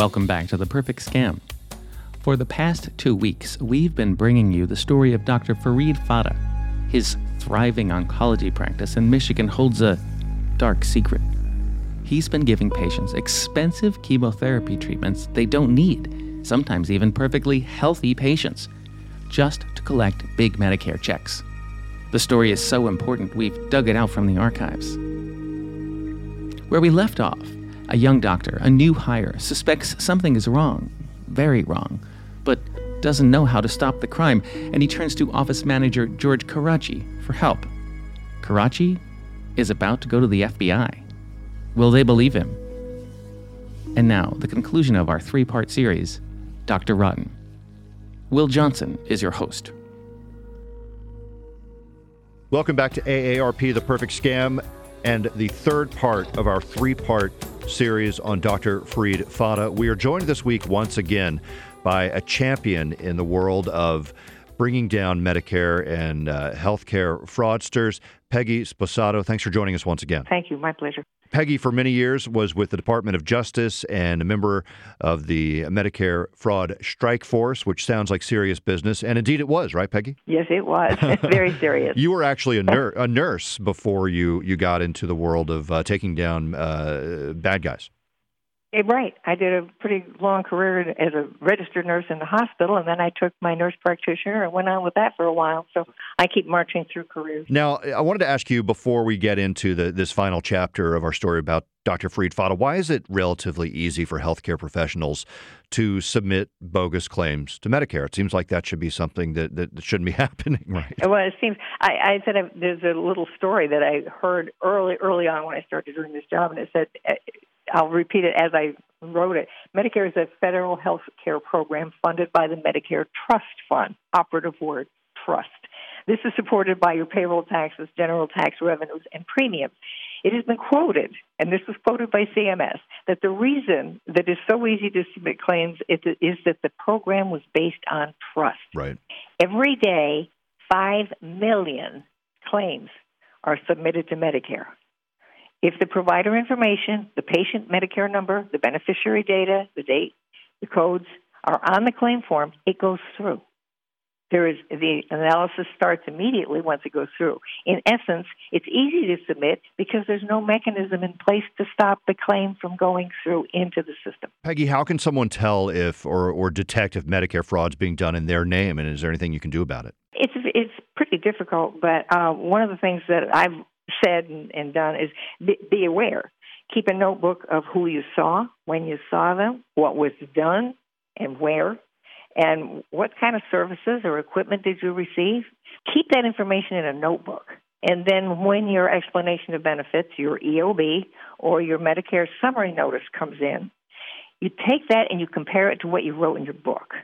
Welcome back to The Perfect Scam. For the past two weeks, we've been bringing you the story of Dr. Farid Fata. His thriving oncology practice in Michigan holds a dark secret. He's been giving patients expensive chemotherapy treatments they don't need, sometimes even perfectly healthy patients, just to collect big Medicare checks. The story is so important, we've dug it out from the archives. Where we left off, a young doctor, a new hire, suspects something is wrong, very wrong, but doesn't know how to stop the crime, and he turns to office manager George Karadsheh for help. Karadsheh is about to go to the FBI. Will they believe him? And now, the conclusion of our three part series Dr. Rotten. Will Johnson is your host. Welcome back to AARP The Perfect Scam and the third part of our three part series on Dr. Farid Fata. We are joined this week once again by a champion in the world of bringing down Medicare and uh, healthcare fraudsters, Peggy Sposato. Thanks for joining us once again. Thank you. My pleasure. Peggy, for many years, was with the Department of Justice and a member of the Medicare Fraud Strike Force, which sounds like serious business. And indeed it was, right, Peggy? Yes, it was. Very serious. you were actually a, nur- a, nurse before you, you got into the world of uh, taking down uh, bad guys. Eh, right. I did a pretty long career as a registered nurse in the hospital, and then I took my nurse practitioner and went on with that for a while. So I keep marching through careers. Now, I wanted to ask you before we get into the, this final chapter of our story about Dr. Farid Fata, why is it relatively easy for healthcare professionals to submit bogus claims to Medicare? It seems like that should be something that, that shouldn't be happening, right? Well, it seems. I, I said I, there's a little story that I heard early, early on when I started doing this job, and it said eh, I'll repeat it as I wrote it. Medicare is a federal health care program funded by the Medicare Trust Fund, operative word, trust. This is supported by your payroll taxes, general tax revenues, and premiums. It has been quoted, and this was quoted by CMS, that the reason that it's so easy to submit claims is that the program was based on trust. Right. Every day, 5 million claims are submitted to Medicare. If the provider information, the patient Medicare number, the beneficiary data, the date, the codes are on the claim form, it goes through. There is the analysis starts immediately once it goes through. In essence, it's easy to submit because there's no mechanism in place to stop the claim from going through into the system. Peggy, how can someone tell if or, or detect if Medicare fraud is being done in their name, and is there anything you can do about it? It's it's pretty difficult, but uh, one of the things that I've said and, and done is be, be aware. Keep a notebook of who you saw, when you saw them, what was done, and where, and what kind of services or equipment did you receive. Keep that information in a notebook. And then when your explanation of benefits, your EOB, or your Medicare summary notice comes in, you take that and you compare it to what you wrote in your book.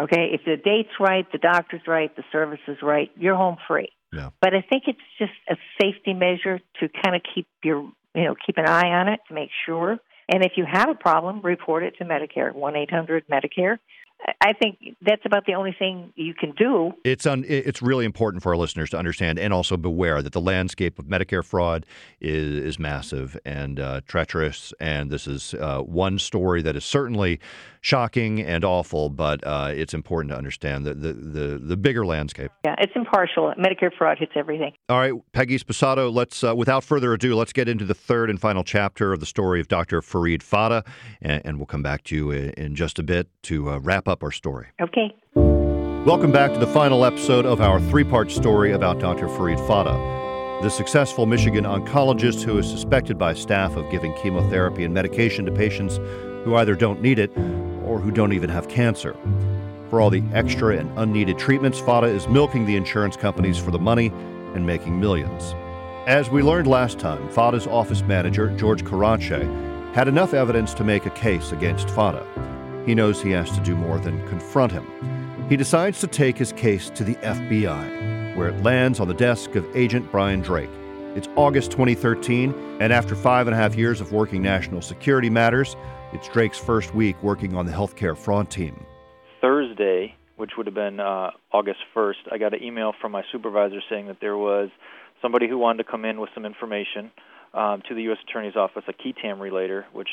Okay, if the date's right, the doctor's right, the service is right, you're home free. Yeah. But I think it's just a safety measure to kind of keep your, you know, keep an eye on it to make sure. And if you have a problem, report it to Medicare, 1 800 Medicare. I think that's about the only thing you can do. It's un, it's really important for our listeners to understand and also beware that the landscape of Medicare fraud is, is massive and uh, treacherous. And this is uh, one story that is certainly shocking and awful, but uh, it's important to understand the, the, the, the, bigger landscape. Yeah, it's impartial. Medicare fraud hits everything. All right, Peggy Sposato, let's, uh, without further ado, let's get into the third and final chapter of the story of Dr. Farid Fata, and, and we'll come back to you in, in just a bit to uh, wrap up our story. Okay. Welcome back to the final episode of our three part story about Dr. Farid Fata, the successful Michigan oncologist who is suspected by staff of giving chemotherapy and medication to patients who either don't need it or who don't even have cancer. For all the extra and unneeded treatments, Fata is milking the insurance companies for the money and making millions. As we learned last time, Fata's office manager, George Karadsheh, had enough evidence to make a case against Fata. He knows he has to do more than confront him. He decides to take his case to the FBI, where it lands on the desk of Agent Brian Drake. It's August 2013, and after five and a half years of working national security matters, it's Drake's first week working on the healthcare fraud team. Thursday, which would have been uh, August 1st, I got an email from my supervisor saying that there was somebody who wanted to come in with some information um, to the U.S. Attorney's Office, a qui tam relator, which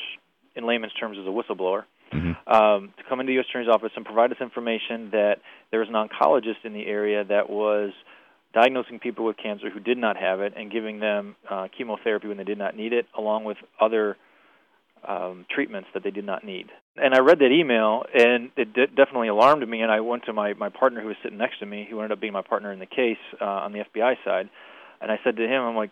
in layman's terms, is a whistleblower, Mm-hmm. um, to come into the U.S. Attorney's Office and provide us information that there was an oncologist in the area that was diagnosing people with cancer who did not have it and giving them uh, chemotherapy when they did not need it, along with other um, treatments that they did not need. And I read that email, and it de- definitely alarmed me. And I went to my my partner who was sitting next to me, who ended up being my partner in the case uh, on the FBI side, and I said to him, "I'm like,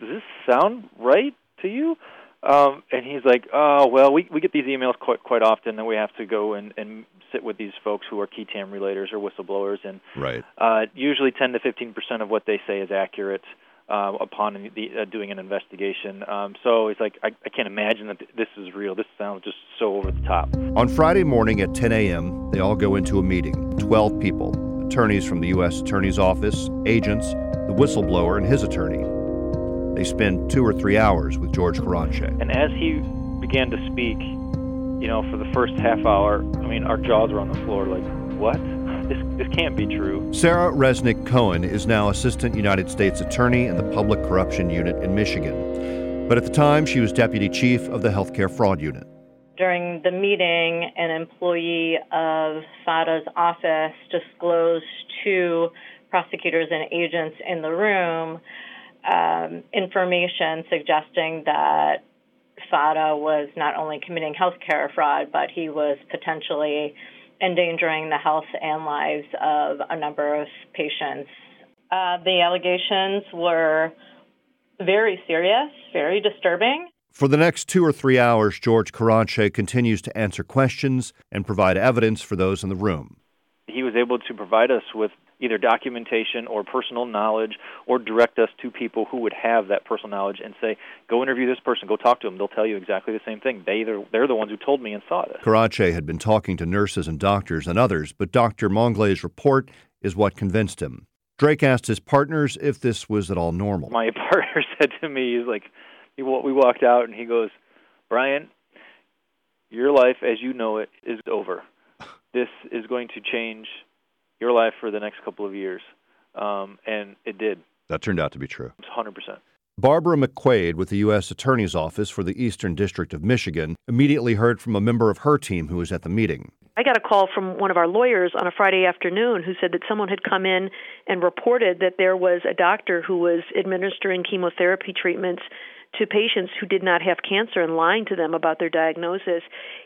does this sound right to you?" Um, and he's like, "Oh, well, we we get these emails quite quite often, and we have to go and and sit with these folks who are qui tam relators or whistleblowers, and Right. uh, usually 10 to 15 percent of what they say is accurate uh, upon the, uh, doing an investigation. Um, so it's like I, I can't imagine that th- this is real. This sounds just so over the top. On Friday morning at 10 a.m., they all go into a meeting 12 people, attorneys from the U.S. Attorney's Office, agents, the whistleblower, and his attorney. They spend two or three hours with George Karadsheh. And as he began to speak, you know, for the first half hour, I mean, our jaws were on the floor. Like, what? This this can't be true. Sarah Resnick Cohen is now Assistant United States Attorney in the Public Corruption Unit in Michigan. But at the time, she was Deputy Chief of the Healthcare Fraud Unit. During the meeting, an employee of Fata's office disclosed to prosecutors and agents in the room um, information suggesting that Fata was not only committing healthcare fraud, but he was potentially endangering the health and lives of a number of patients. Uh, the allegations were very serious, very disturbing. For the next two or three hours, George Karadsheh continues to answer questions and provide evidence for those in the room. He was able to provide us with either documentation or personal knowledge or direct us to people who would have that personal knowledge and say, go interview this person, go talk to them. They'll tell you exactly the same thing. They either, they're the ones who told me and saw this. Karadsheh had been talking to nurses and doctors and others, but Dr. Maunglay's report is what convinced him. Drake asked his partners if this was at all normal. My partner said to me, he's like, we walked out and he goes, Brian, your life as you know it is over. This is going to change your life for the next couple of years. Um, and it did, That turned out to be true. 100%. Barbara McQuade with the U.S. Attorney's Office for the Eastern District of Michigan immediately heard from a member of her team who was at the meeting. I got a call from one of our lawyers on a Friday afternoon who said that someone had come in and reported that there was a doctor who was administering chemotherapy treatments to patients who did not have cancer and lying to them about their diagnosis.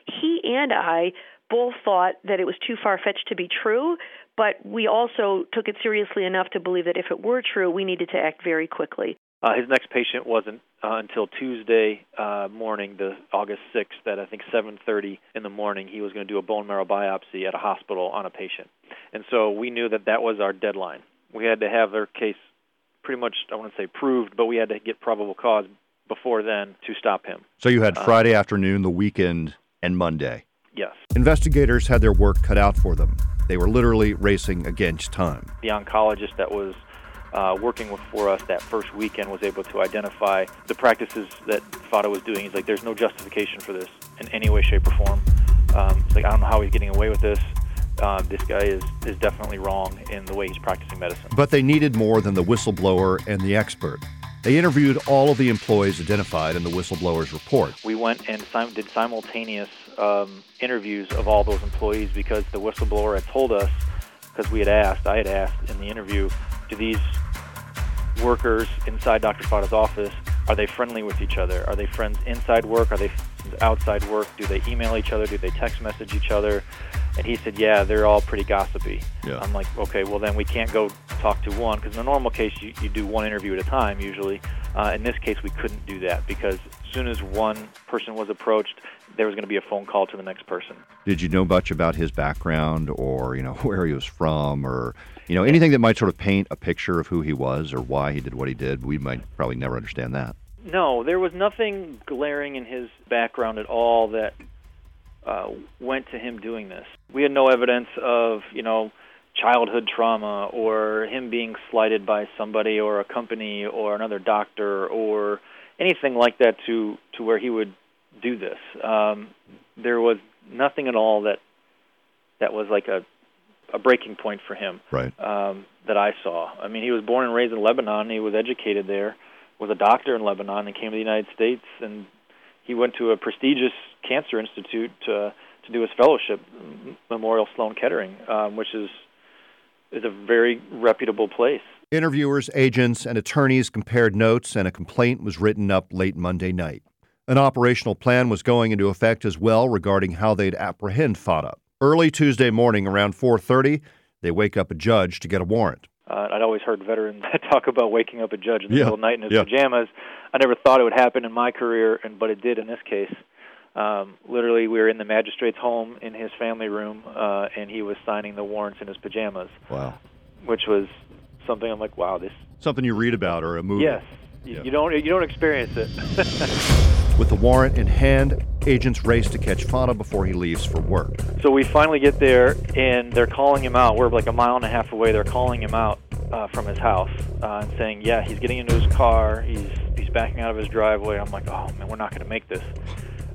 He and I both thought that it was too far fetched to be true, but we also took it seriously enough to believe that if it were true, we needed to act very quickly. Uh, his next patient wasn't uh, until Tuesday uh, morning, the August 6th, at I think 7:30 in the morning. He was going to do a bone marrow biopsy at a hospital on a patient, and so we knew that that was our deadline. We had to have their case pretty much, I want to say proved, but we had to get probable cause before then to stop him. So you had Uh, Friday afternoon, the weekend, and Monday. Yes, Investigators had their work cut out for them. They were literally racing against time. the oncologist that was uh, working with for us that first weekend was able to identify the practices that Fata was doing. He's like, there's no justification for this in any way, shape, or form. Um, it's like I don't know how he's getting away with this. Uh, this guy is is definitely wrong in the way he's practicing medicine. But they needed more than the whistleblower and the expert. They interviewed all of the employees identified in the whistleblower's report. We went and sim- did simultaneous um, interviews of all those employees because the whistleblower had told us, because we had asked, I had asked in the interview, do these workers inside Dr. Fata's office, are they friendly with each other? Are they friends inside work? Are they friends outside work? Do they email each other? Do they text message each other? And he said, yeah, they're all pretty gossipy. Yeah. I'm like, okay, well then we can't go talk to one because in a normal case you, you do one interview at a time usually. Uh, in this case, we couldn't do that because as soon as one person was approached, there was going to be a phone call to the next person. Did you know much about his background or, you know, where he was from or, you know, anything that might sort of paint a picture of who he was or why he did what he did? We might probably never understand that. No, there was nothing glaring in his background at all that uh, went to him doing this. We had no evidence of, you know, childhood trauma or him being slighted by somebody or a company or another doctor or anything like that to to where he would do this. Um, there was nothing at all that that was like a a breaking point for him Right. um, that I saw. I mean, he was born and raised in Lebanon. He was educated there, was a doctor in Lebanon, and came to the United States. And he went to a prestigious cancer institute to to do his fellowship, Memorial Sloan Kettering, um, which is is a very reputable place. Interviewers, agents, and attorneys compared notes, and a complaint was written up late Monday night. An operational plan was going into effect as well regarding how they'd apprehend Fata. Early Tuesday morning, around 4:30, they wake up a judge to get a warrant. Uh, I'd always heard veterans talk about waking up a judge in the Yeah, middle of the night in his yeah. pajamas. I never thought it would happen in my career, and but it did in this case. Um, literally, we were in the magistrate's home in his family room, uh, and he was signing the warrants in his pajamas, Wow. which was something I'm like, wow, this. Something you read about or a movie. Yes, you, Yeah. you don't you don't experience it. With the warrant in hand, agents race to catch Fata before he leaves for work. So we finally get there, and they're calling him out. We're like a mile and a half away. They're calling him out uh, from his house uh, and saying, "Yeah, he's getting into his car. He's he's backing out of his driveway." I'm like, "Oh man, we're not going to make this."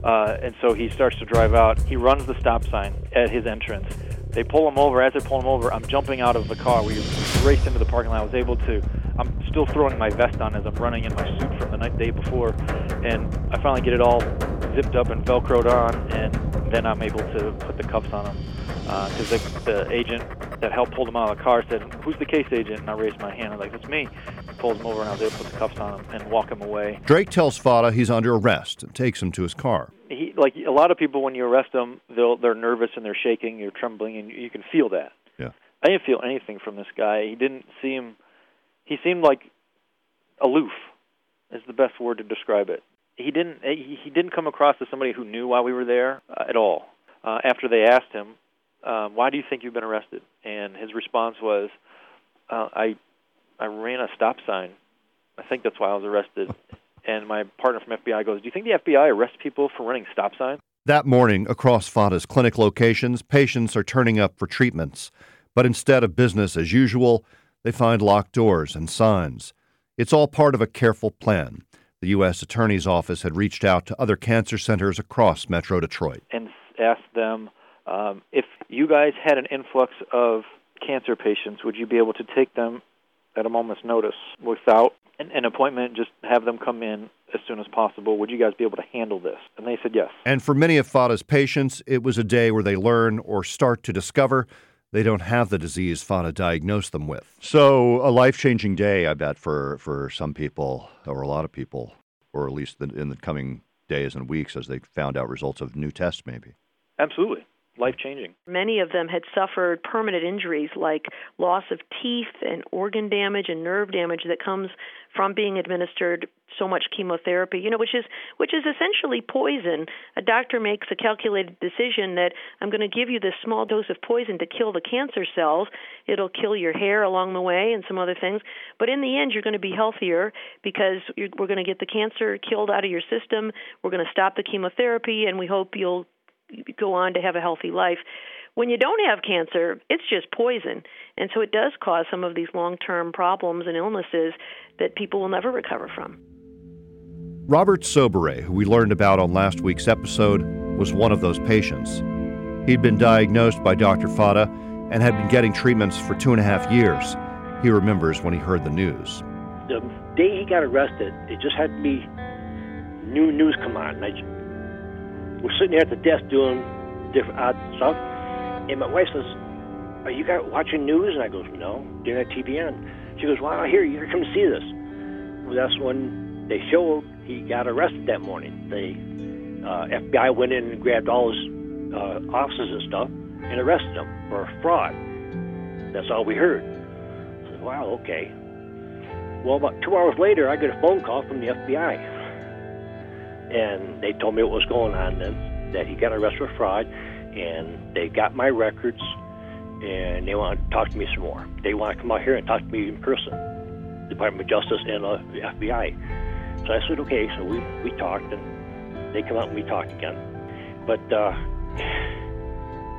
Uh, and so he starts to drive out. He runs the stop sign at his entrance. They pull him over. As they pull him over, I'm jumping out of the car. We raced into the parking lot. I was able to. I'm still throwing my vest on as I'm running in my suit from the night day before, and I finally get it all zipped up and velcroed on, and then I'm able to put the cuffs on him. Uh, because the, the agent that helped pull him out of the car said, "Who's the case agent?" And I raised my hand. I was like, "It's me." He pulls him over, and I was able to put the cuffs on him and walk him away. Drake tells Fata he's under arrest and takes him to his car. He like a lot of people when you arrest them they'll they're nervous and they're shaking you're trembling and you can feel that. Yeah. i didn't feel anything from this guy. He didn't seem he seemed like aloof is the best word to describe it. He didn't he, he didn't come across as somebody who knew why we were there uh, at all. Uh, after they asked him um, why do you think you've been arrested? And his response was uh, i i ran a stop sign. I think that's why i was arrested and my partner from FBI goes, "Do you think the FBI arrests people for running stop signs?" That morning, across Fata's clinic locations, patients are turning up for treatments. But instead of business as usual, they find locked doors and signs. It's all part of a careful plan. The U.S. Attorney's Office had reached out to other cancer centers across Metro Detroit. and asked them um, if you guys had an influx of cancer patients, would you be able to take them at a moment's notice without an, an appointment? Just have them come in as soon as possible. Would you guys be able to handle this? And they said yes. And for many of Fata's patients, it was a day where they learn or start to discover they don't have the disease Fata diagnosed them with. So a life-changing day, I bet, for for some people or a lot of people, or at least in the coming days and weeks as they found out results of new tests, maybe. Absolutely, life changing. Many of them had suffered permanent injuries like loss of teeth and organ damage and nerve damage that comes from being administered so much chemotherapy, you know, which is which is essentially poison. A doctor makes a calculated decision that I'm going to give you this small dose of poison to kill the cancer cells. It'll kill your hair along the way and some other things, but in the end you're going to be healthier because we're going to get the cancer killed out of your system. We're going to stop the chemotherapy and we hope you'll go on to have a healthy life. When you don't have cancer, it's just poison. And so it does cause some of these long term problems and illnesses that people will never recover from. Robert Sobieray, who we learned about on last week's episode, was one of those patients. He'd been diagnosed by Dr. Fata and had been getting treatments for two and a half years. He remembers when he heard the news. the day he got arrested, it just had to be new news come on. And I was sitting there at the desk doing different odd stuff, and my wife says, "Are you guys watching news?" And I goes, "No, they're at TVN." She goes, "Wow, here you come see this." Well, that's when they showed he got arrested that morning. The uh, FBI went in and grabbed all his uh, offices and stuff and arrested him for fraud. That's all we heard. I said, "Wow, okay." Well, about two hours later, I get a phone call from the FBI, and they told me what was going on. Then that he got arrested for fraud, and they got my records, and they want to talk to me some more. They want to come out here and talk to me in person, Department of Justice and uh, the FBI. So I said, okay. So we we talked, and they come out and we talked again. But uh,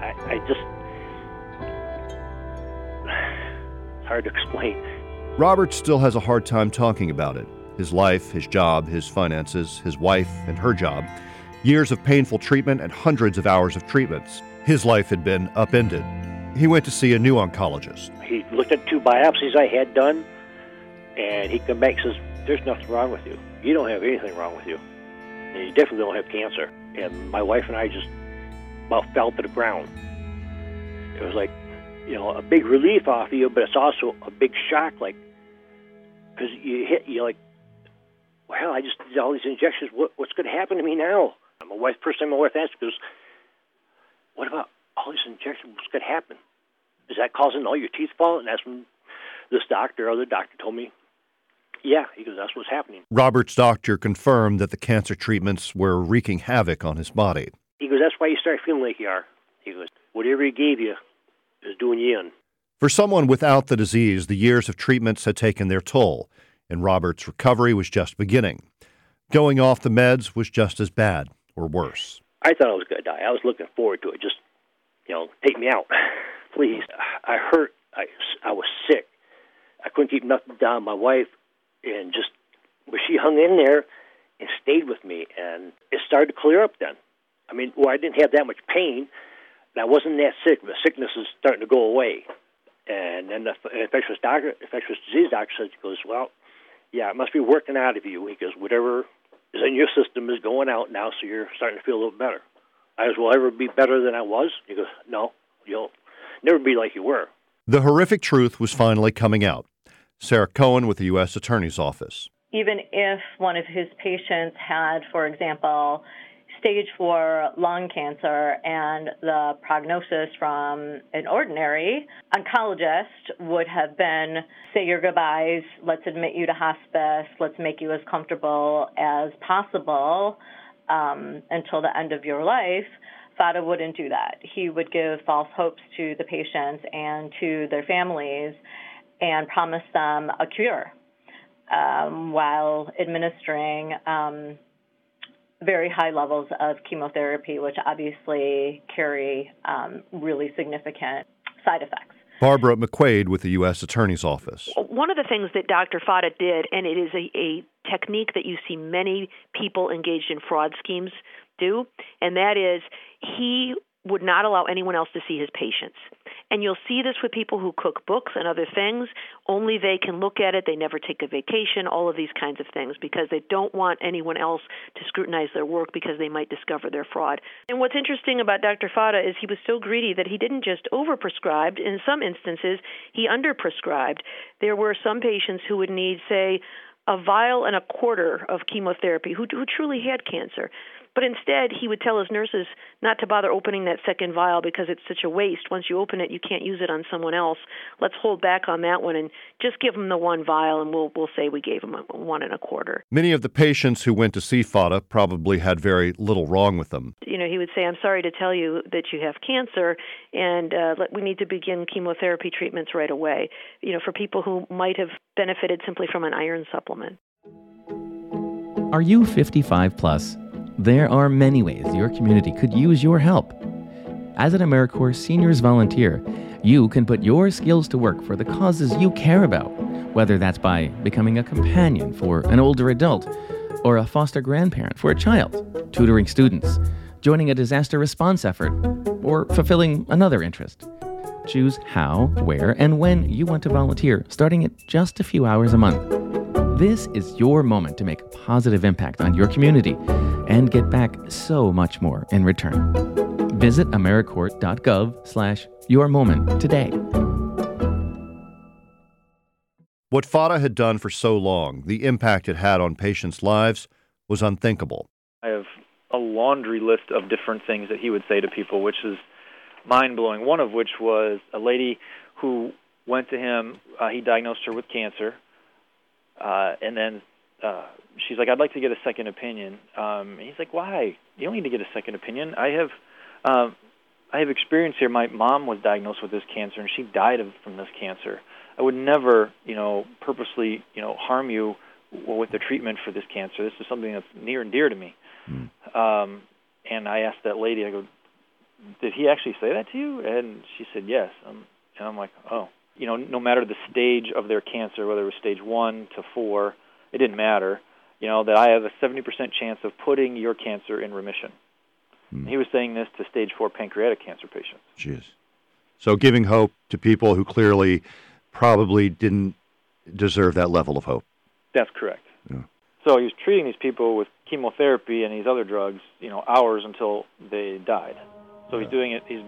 I I just it's hard to explain. Robert still has a hard time talking about it his life, his job, his finances, his wife, and her job. Years of painful treatment and hundreds of hours of treatments. His life had been upended. He went to see a new oncologist. He looked at two biopsies I had done, and he come back and says, "There's nothing wrong with you. You don't have anything wrong with you." and you definitely don't have cancer. And my wife and I just about fell to the ground. It was like, you know, a big relief off of you, but it's also a big shock, like, because you hit, you're like, well, I just did all these injections. What, what's going to happen to me now? My wife, first time my wife asked, goes, what about all these injections? What's going to happen? Is that causing all your teeth fall? And that's when this doctor, other doctor, told me, yeah, he goes, that's what's happening. Robert's doctor confirmed that the cancer treatments were wreaking havoc on his body. He goes, that's why you start feeling like you are. He goes, whatever he gave you is doing you in. For someone without the disease, the years of treatments had taken their toll, and Robert's recovery was just beginning. Going off the meds was just as bad or worse. I thought I was going to die. I was looking forward to it. Just, you know, take me out, please. I hurt. I, I was sick. I couldn't keep nothing down. My wife, and just, but she hung in there and stayed with me, and it started to clear up then. I mean, well, I didn't have that much pain, and I wasn't that sick. The sickness was starting to go away. And then the infectious doctor, infectious disease doctor says, he goes, well, yeah, it must be working out of you. He goes, whatever is in your system is going out now, so you're starting to feel a little better. I goes, will I ever be better than I was? He goes, no, you'll never be like you were. The horrific truth was finally coming out. Sarah Cohen with the U.S. Attorney's Office. Even if one of his patients had, for example, stage four lung cancer and the prognosis from an ordinary oncologist would have been say your goodbyes, let's admit you to hospice, let's make you as comfortable as possible um, until the end of your life. Fata wouldn't do that. He would give false hopes to the patients and to their families and promise them a cure um, while administering um, very high levels of chemotherapy, which obviously carry um, really significant side effects. Barbara McQuade with the U.S. Attorney's Office. One of the things that Dr. Fata did, and it is a, a technique that you see many people engaged in fraud schemes do, and that is he would not allow anyone else to see his patients. And you'll see this with people who cook books and other things. Only they can look at it. They never take a vacation, all of these kinds of things, because they don't want anyone else to scrutinize their work because they might discover their fraud. And what's interesting about Dr. Fata is he was so greedy that he didn't just overprescribe. In some instances, he underprescribed. There were some patients who would need, say, a vial and a quarter of chemotherapy who, who truly had cancer. But instead, he would tell his nurses not to bother opening that second vial because it's such a waste. Once you open it, you can't use it on someone else. Let's hold back on that one and just give them the one vial, and we'll we'll say we gave them a, one and a quarter. Many of the patients who went to see Fata probably had very little wrong with them. You know, he would say, "I'm sorry to tell you that you have cancer, and uh, we need to begin chemotherapy treatments right away." You know, for people who might have benefited simply from an iron supplement. Are you 55 plus? There are many ways your community could use your help. As an AmeriCorps Seniors Volunteer, you can put your skills to work for the causes you care about, whether that's by becoming a companion for an older adult, or a foster grandparent for a child, tutoring students, joining a disaster response effort, or fulfilling another interest. Choose how, where, and when you want to volunteer, starting at just a few hours a month. This is your moment to make a positive impact on your community and get back so much more in return. Visit AmeriCorps.gov slash your moment today. What FATA had done for so long, the impact it had on patients' lives, was unthinkable. I have a laundry list of different things that he would say to people, which is mind blowing. One of which was a lady who went to him, uh, he diagnosed her with cancer uh, and then uh, she's like, I'd like to get a second opinion. Um, and he's like, Why? You don't need to get a second opinion. I have, um, I have experience here. My mom was diagnosed with this cancer, and she died of from this cancer. I would never, you know, purposely, you know, harm you with the treatment for this cancer. This is something that's near and dear to me. Mm. Um, and I asked that lady, I go, did he actually say that to you? And she said yes. Um, and I'm like, oh you know, no matter the stage of their cancer, whether it was stage one to four, it didn't matter. You know that I have a 70% chance of putting your cancer in remission. Hmm. He was saying this to stage four pancreatic cancer patients. Jeez. So giving hope to people who clearly probably didn't deserve that level of hope. That's correct. Yeah. So he was treating these people with chemotherapy and these other drugs, you know, hours until they died. So he's doing it. He's,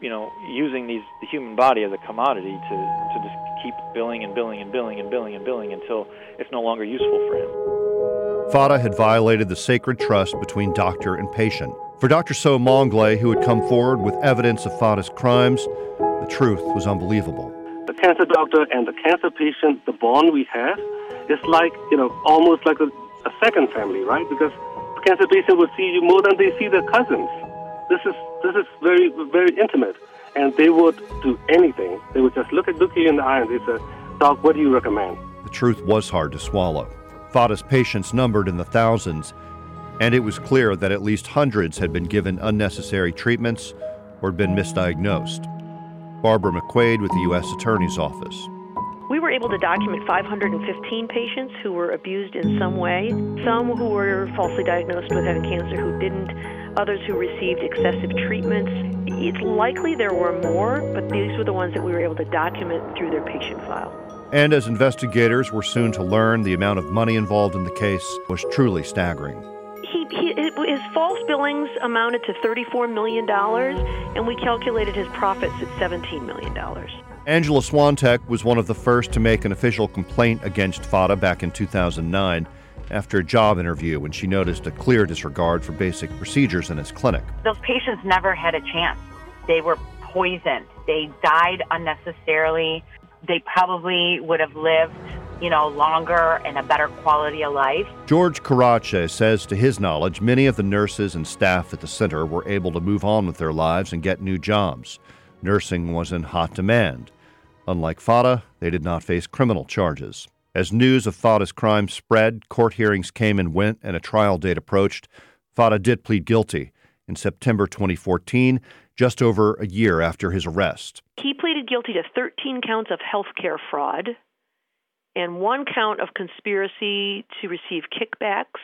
you know, using these the human body as a commodity to to just keep billing and billing and billing and billing and billing until it's no longer useful for him. Fata had violated the sacred trust between doctor and patient. For Dr. Soe Maunglay, who had come forward with evidence of Fata's crimes, the truth was unbelievable. The cancer doctor and the cancer patient, the bond we have is like, you know, almost like a, a second family, right? Because the cancer patient will see you more than they see their cousins. This is this is very very intimate, and they would do anything. They would just look at look you in the eye and they said, "Doc, what do you recommend?" The truth was hard to swallow. Fata's patients numbered in the thousands, and it was clear that at least hundreds had been given unnecessary treatments or had been misdiagnosed. Barbara McQuade with the U.S. Attorney's Office. We were able to document 515 patients who were abused in some way, some who were falsely diagnosed with having cancer who didn't, others who received excessive treatments. It's likely there were more, but these were the ones that we were able to document through their patient file. And as investigators were soon to learn, the amount of money involved in the case was truly staggering. He, he, his false billings amounted to $34 million, and we calculated his profits at $17 million. Angela Swantek was one of the first to make an official complaint against Fata back in 2009 after a job interview when she noticed a clear disregard for basic procedures in his clinic. Those patients never had a chance. They were poisoned. They died unnecessarily. They probably would have lived, you know, longer and a better quality of life. George Karadsheh says to his knowledge, many of the nurses and staff at the center were able to move on with their lives and get new jobs. Nursing was in hot demand. Unlike Fata, they did not face criminal charges. As news of Fata's crime spread, court hearings came and went, and a trial date approached. Fata did plead guilty in September 2014, just over a year after his arrest. He pleaded guilty to 13 counts of healthcare fraud and one count of conspiracy to receive kickbacks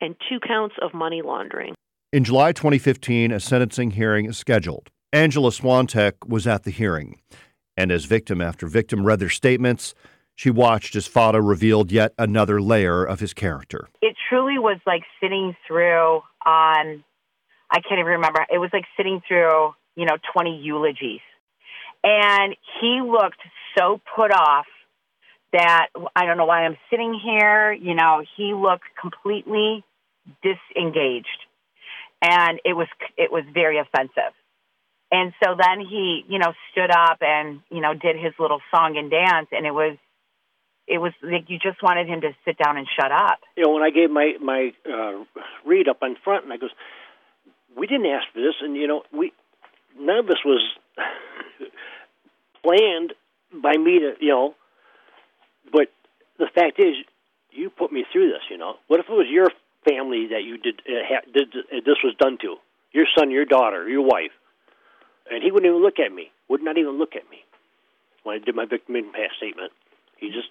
and two counts of money laundering. In July 2015, a sentencing hearing is scheduled. Angela Swantek was at the hearing and as victim after victim read their statements, she watched as Fata revealed yet another layer of his character. It truly was like sitting through on, I can't even remember, it was like sitting through, you know, 20 eulogies. And he looked so put off that I don't know why I'm sitting here. You know, he looked completely disengaged. And it was it was very offensive. And so then he, you know, stood up and, you know, did his little song and dance and it was it was like you just wanted him to sit down and shut up. You know, when I gave my my uh, read up in front, and I goes, "We didn't ask for this," and you know, we none of this was planned by me to, you know. But the fact is, you put me through this. You know, what if it was your family that you did uh, ha, did uh, this was done to? Your son, your daughter, your wife and he wouldn't even look at me. Would not even look at me when I did my victim impact statement. He just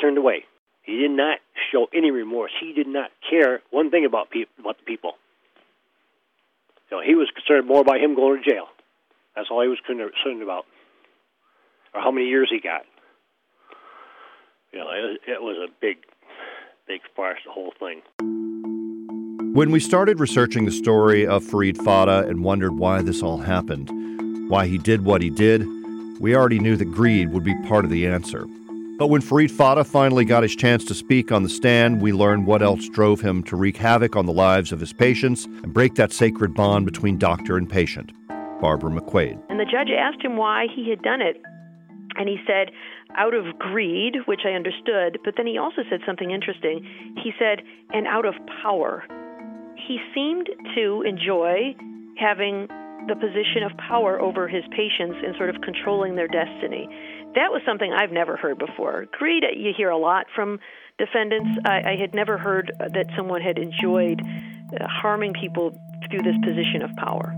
turned away. He did not show any remorse. He did not care one thing about people about the people. Know, he was concerned more about him going to jail. That's all he was concerned about, or how many years he got. You know, it, it was a big, big farce. The whole thing. When we started researching the story of Farid Fata and wondered why this all happened, why he did what he did, we already knew that greed would be part of the answer. But when Farid Fata finally got his chance to speak on the stand, we learned what else drove him to wreak havoc on the lives of his patients and break that sacred bond between doctor and patient. Barbara McQuade. And the judge asked him why he had done it. And he said, out of greed, which I understood, but then he also said something interesting. He said, and out of power he seemed to enjoy having the position of power over his patients and sort of controlling their destiny. That was something I've never heard before. Greed, you hear a lot from defendants. I, I had never heard that someone had enjoyed uh, harming people through this position of power.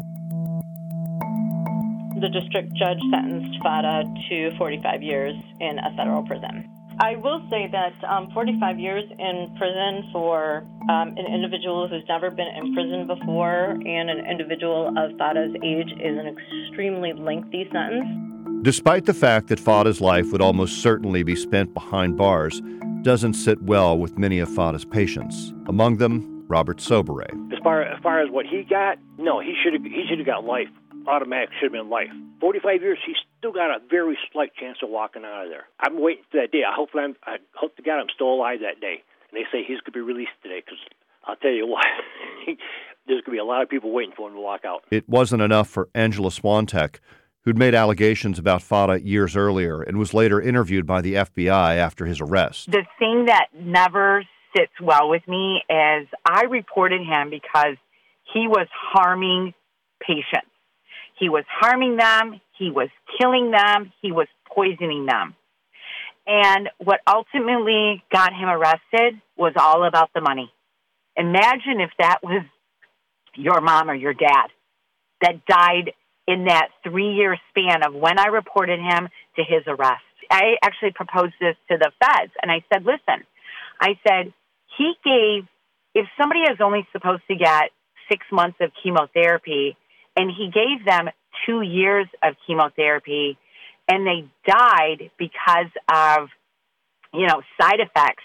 The district judge sentenced Fata to 45 years in a federal prison. I will say that um, 45 years in prison for um, an individual who's never been in prison before and an individual of Fata's age is an extremely lengthy sentence. Despite the fact that Fata's life would almost certainly be spent behind bars, doesn't sit well with many of Fata's patients, among them Robert Sobieray. As far as far as what he got, no, he should have he should have got life. Automatic should have been life. Forty five years, he's still got a very slight chance of walking out of there. I'm waiting for that day. I hope I'm I hope to God I'm still alive that day. And they say he's going to be released today because I'll tell you what, there's going to be a lot of people waiting for him to walk out. It wasn't enough for Angela Swantek, who'd made allegations about Fata years earlier and was later interviewed by the FBI after his arrest. The thing that never sits well with me is I reported him because he was harming patients. He was harming them, he was killing them, he was poisoning them. And what ultimately got him arrested was all about the money. Imagine if that was your mom or your dad that died in that three year span of when I reported him to his arrest. I actually proposed this to the feds and I said, listen, I said, he gave, if somebody is only supposed to get six months of chemotherapy and he gave them two years of chemotherapy and they died because of, you know, side effects,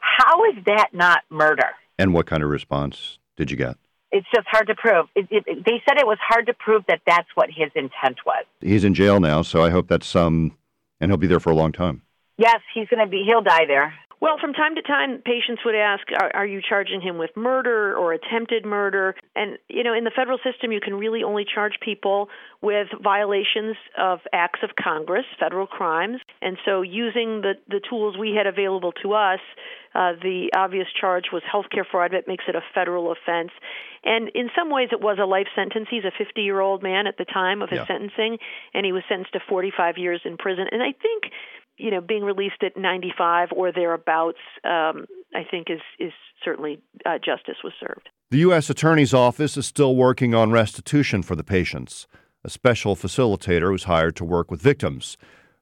how is that not murder? And what kind of response did you get? It's just hard to prove. It, it, they said it was hard to prove that that's what his intent was. He's in jail now, so I hope that's um, and he'll be there for a long time. Yes, he's going to be. He'll die there. Well, from time to time, patients would ask, are, are, you charging him with murder or attempted murder? And, you know, in the federal system, you can really only charge people with violations of acts of Congress, federal crimes. And so, using the, the tools we had available to us, uh, the obvious charge was healthcare fraud that makes it a federal offense. And in some ways, it was a life sentence. He's a 50 year old man at the time of his yeah. sentencing, and he was sentenced to 45 years in prison. And I think you know, being released at 95 or thereabouts, um, I think is is certainly uh, justice was served. The U.S. Attorney's Office is still working on restitution for the patients. A special facilitator was hired to work with victims.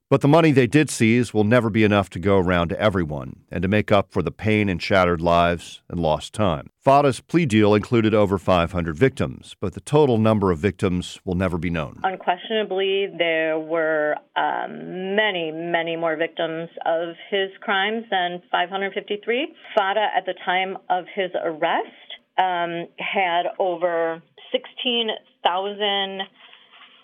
But the money they did seize will never be enough to go around to everyone and to make up for the pain and shattered lives and lost time. Fata's plea deal included over 500 victims, but the total number of victims will never be known. Unquestionably, there were um, many, many more victims of his crimes than 553. Fata, at the time of his arrest, um, had over 16,000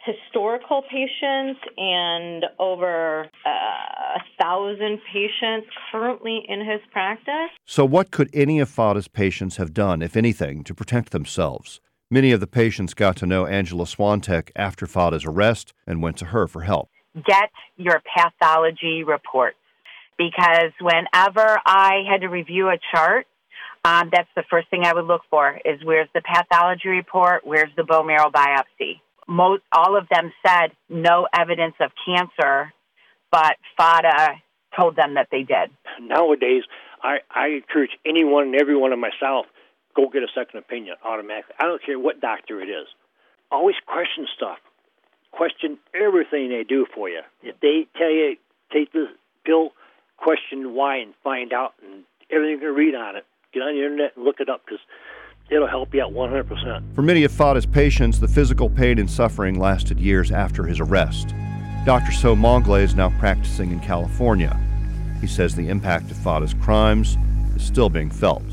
historical patients and over uh, a thousand patients currently in his practice. So, what could any of Fata's patients have done, if anything, to protect themselves? Many of the patients got to know Angela Swantek after Fata's arrest and went to her for help. Get your pathology reports because whenever I had to review a chart, um, that's the first thing I would look for is where's the pathology report, where's the bone marrow biopsy most all of them said no evidence of cancer, but Fata told them that they did. Nowadays, I, I encourage anyone and everyone and myself go get a second opinion automatically. I don't care what doctor it is. Always question stuff. Question everything they do for you. If they tell you take this pill, question why and find out and everything you can read on it. Get on the internet and look it up because it'll help you out 100%. For many of Fata's patients, the physical pain and suffering lasted years after his arrest. Dr. Soe Maunglay is now practicing in California. He says the impact of Fata's crimes is still being felt.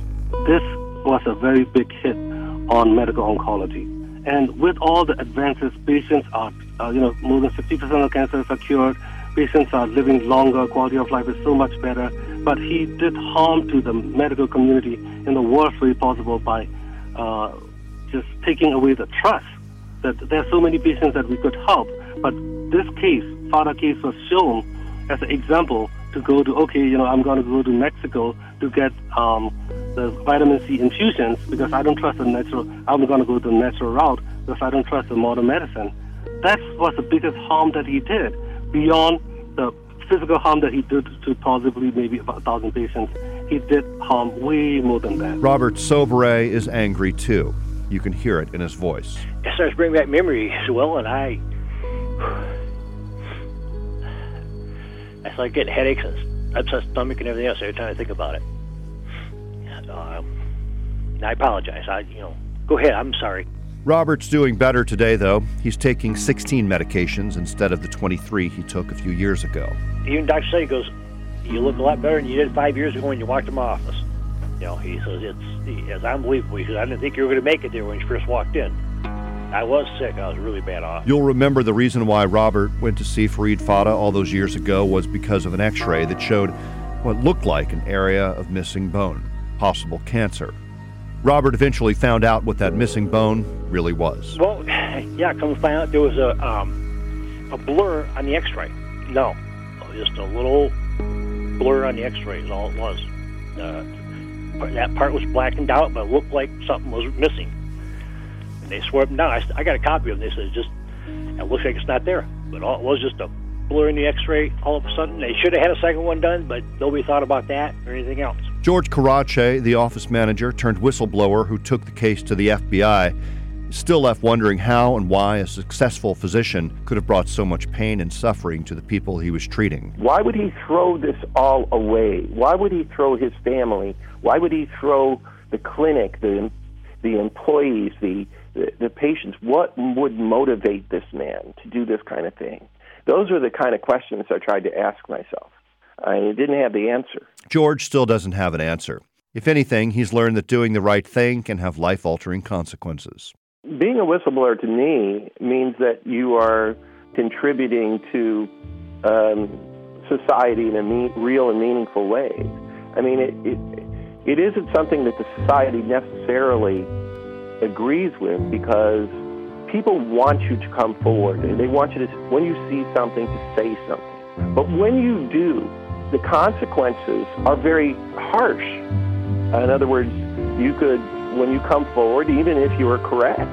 This was a very big hit on medical oncology. And with all the advances, patients are, uh, you know, more than 50% of cancers are cured. Patients are living longer. Quality of life is so much better. But he did harm to the medical community in the worst way possible by uh, just taking away the trust that there are so many patients that we could help. But this case, father case, was shown as an example to go to, okay, you know, I'm going to go to Mexico to get um, the vitamin C infusions because I don't trust the natural, I'm going to go the natural route because I don't trust the modern medicine. That was the biggest harm that he did beyond the physical harm that he did to possibly maybe about a thousand patients he did harm way more than that. Robert Sobieray is angry too. You can hear it in his voice. It starts bringing back memories, well, and I. I start getting headaches and upset stomach and everything else every time I think about it. Uh, I apologize. I, you know, go ahead. I'm sorry. Robert's doing better today, though. He's taking 16 medications instead of the 23 he took a few years ago. Even Dr. Say goes, you look a lot better than you did five years ago when you walked in my office. You know, he says it's it's unbelievable. He says I didn't think you were going to make it there when you first walked in. I was sick. I was really bad off. You'll remember the reason why Robert went to see Farid Fata all those years ago was because of an x-ray that showed what looked like an area of missing bone, possible cancer. Robert eventually found out what that missing bone really was. Well, yeah, come to find out there was a um, a blur on the X-ray. No, just a little blur on the X-ray is all it was. Uh, that part was blackened out, but it looked like something was missing. And they up and down. I, I got a copy of it. They said, just, it looks like it's not there. But all, it was just a blur in the x-ray all of a sudden. They should have had a second one done, but nobody thought about that or anything else. George Karadsheh, the office manager turned whistleblower who took the case to the FBI, still left wondering how and why a successful physician could have brought so much pain and suffering to the people he was treating. Why would he throw this all away? Why would he throw his family? Why would he throw the clinic, the the employees, the the, the patients? What would motivate this man to do this kind of thing? Those are the kind of questions I tried to ask myself. I didn't have the answer. George still doesn't have an answer. If anything, he's learned that doing the right thing can have life altering consequences. Being a whistleblower to me means that you are contributing to um, society in a real and meaningful way. I mean, it, it, it isn't something that the society necessarily agrees with because people want you to come forward they want you to, when you see something, to say something. But when you do, the consequences are very harsh. In other words, you could when you come forward, even if you are correct,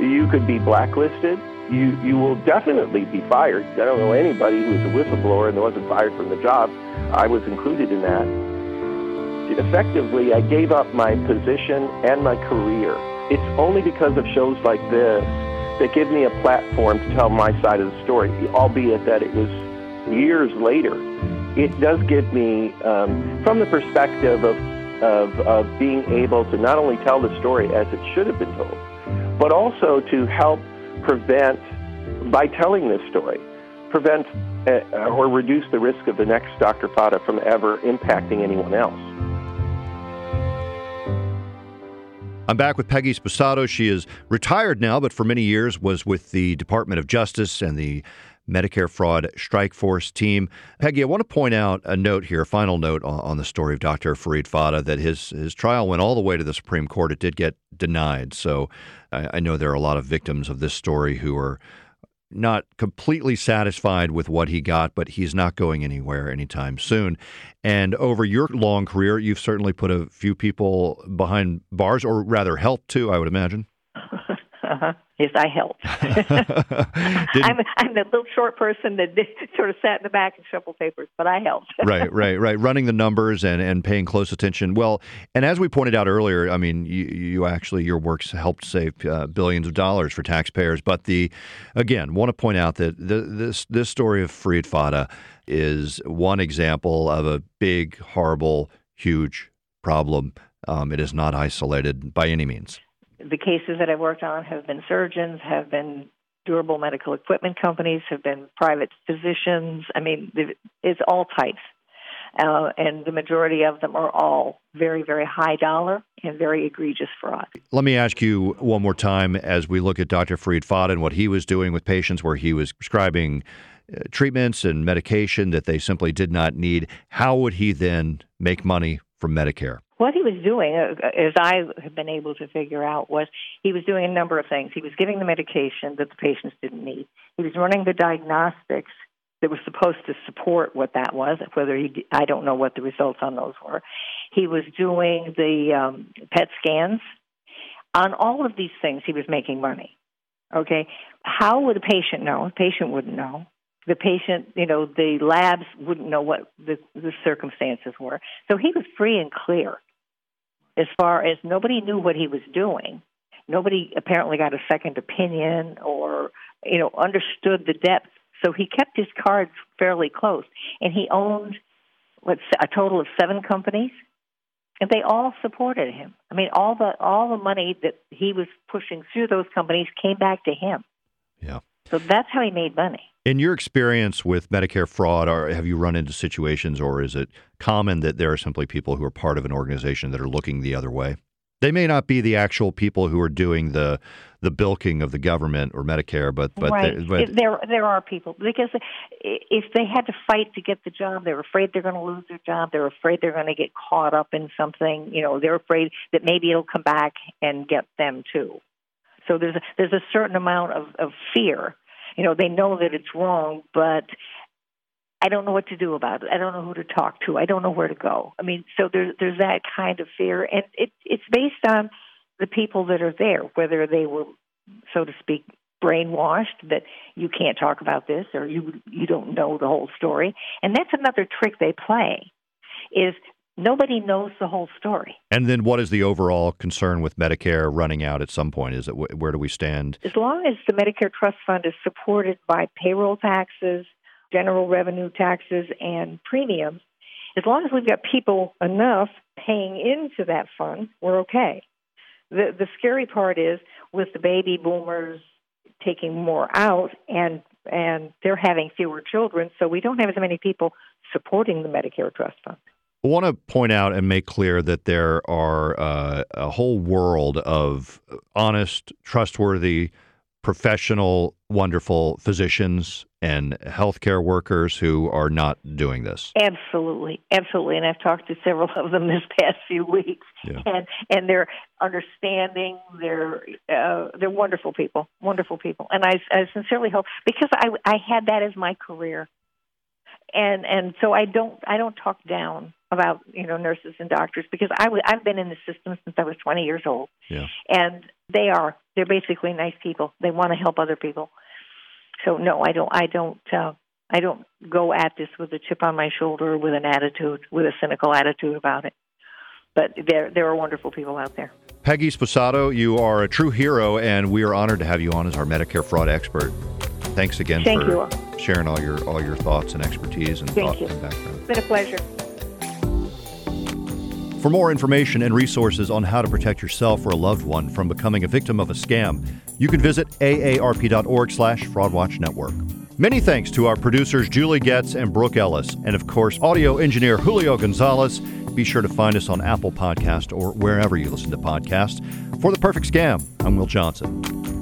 you could be blacklisted. You you will definitely be fired. I don't know anybody who's a whistleblower and wasn't fired from the job. I was included in that. Effectively, I gave up my position and my career. It's only because of shows like this that give me a platform to tell my side of the story, albeit that it was years later. It does give me, um, from the perspective of of, of being able to not only tell the story as it should have been told, but also to help prevent, by telling this story, prevent uh, or reduce the risk of the next Dr. Fata from ever impacting anyone else. I'm back with Peggy Sposato. She is retired now, but for many years was with the Department of Justice and the Medicare Fraud Strike Force team. Peggy, I want to point out a note here, a final note on, the story of Dr. Farid Fata, that his, his trial went all the way to the Supreme Court. It did get denied. So I, I know there are a lot of victims of this story who are not completely satisfied with what he got, but he's not going anywhere anytime soon. And over your long career, you've certainly put a few people behind bars, or rather helped too, I would imagine. Uh-huh. Yes, I helped. I'm I'm the little short person that sort of sat in the back and shuffled papers, but I helped. right, right, right. Running the numbers and, and paying close attention. Well, and as we pointed out earlier, I mean, you, you actually your works helped save uh, billions of dollars for taxpayers. But the again, want to point out that the, this this story of Farid Fata is one example of a big, horrible, huge problem. Um, it is not isolated by any means the cases that I've worked on have been surgeons, have been durable medical equipment companies, have been private physicians. I mean, it's all types. Uh, and the majority of them are all very, very high dollar and very egregious fraud. Let me ask you one more time as we look at Dr. Farid Fata and what he was doing with patients, where he was prescribing uh, treatments and medication that they simply did not need. How would he then make money from Medicare? What he was doing, uh, as I have been able to figure out, was he was doing a number of things. He was giving the medication that the patients didn't need. He was running the diagnostics that were supposed to support what that was. Whether he, I don't know what the results on those were. He was doing the um, PET scans. On all of these things, he was making money. Okay, how would a patient know? A patient wouldn't know the patient, you know, the labs wouldn't know what the, the circumstances were. So he was free and clear as far as nobody knew what he was doing. Nobody apparently got a second opinion or you know understood the depth. So he kept his cards fairly close, and he owned what's a total of seven companies, and they all supported him. I mean, all the all the money that he was pushing through those companies came back to him. Yeah. So that's how he made money. In your experience with Medicare fraud, or have you run into situations, or is it common that there are simply people who are part of an organization that are looking the other way? They may not be the actual people who are doing the the bilking of the government or Medicare, but but, right. but there there are people because if they had to fight to get the job, they're afraid they're going to lose their job. They're afraid they're going to get caught up in something. You know, they're afraid that maybe it'll come back and get them too. So there's a, there's a certain amount of, of fear. You know, they know that it's wrong, but I don't know what to do about it. I don't know who to talk to. I don't know where to go. I mean, so there's there's that kind of fear, and it it's based on the people that are there, whether they were, so to speak, brainwashed that you can't talk about this or you you don't know the whole story. And that's another trick they play, is nobody knows the whole story. And then, what is the overall concern with Medicare running out at some point? Is it where do we stand? As long as the Medicare Trust Fund is supported by payroll taxes general revenue taxes and premiums, as long as we've got people enough paying into that fund, we're okay. The the scary part is with the baby boomers taking more out and and they're having fewer children, so we don't have as many people supporting the Medicare Trust Fund. I want to point out and make clear that there are uh, a whole world of honest, trustworthy, professional, wonderful physicians and healthcare workers who are not doing this. Absolutely, absolutely, and I've talked to several of them this past few weeks, yeah. and and they're understanding. They're uh, they're wonderful people, wonderful people, and I, I sincerely hope because I I had that as my career, and and so I don't I don't talk down about you know nurses and doctors because I w- I've been in the system since I was 20 years old, yeah. and they are they're basically nice people. They want to help other people so no, I don't. I don't. Uh, I don't go at this with a chip on my shoulder, with an attitude, with a cynical attitude about it. But there, there are wonderful people out there. Peggy Sposato, you are a true hero, and we are honored to have you on as our Medicare fraud expert. Thanks again Thank for you. sharing all your all your thoughts and expertise and Thank thought you. and background. It's been a pleasure. For more information and resources on how to protect yourself or a loved one from becoming a victim of a scam, you can visit aarp.org slash fraudwatchnetwork. Many thanks to our producers Julie Getz and Brooke Ellis, and of course, audio engineer Julio Gonzalez. Be sure to find us on Apple Podcast or wherever you listen to podcasts. For The Perfect Scam, I'm Will Johnson.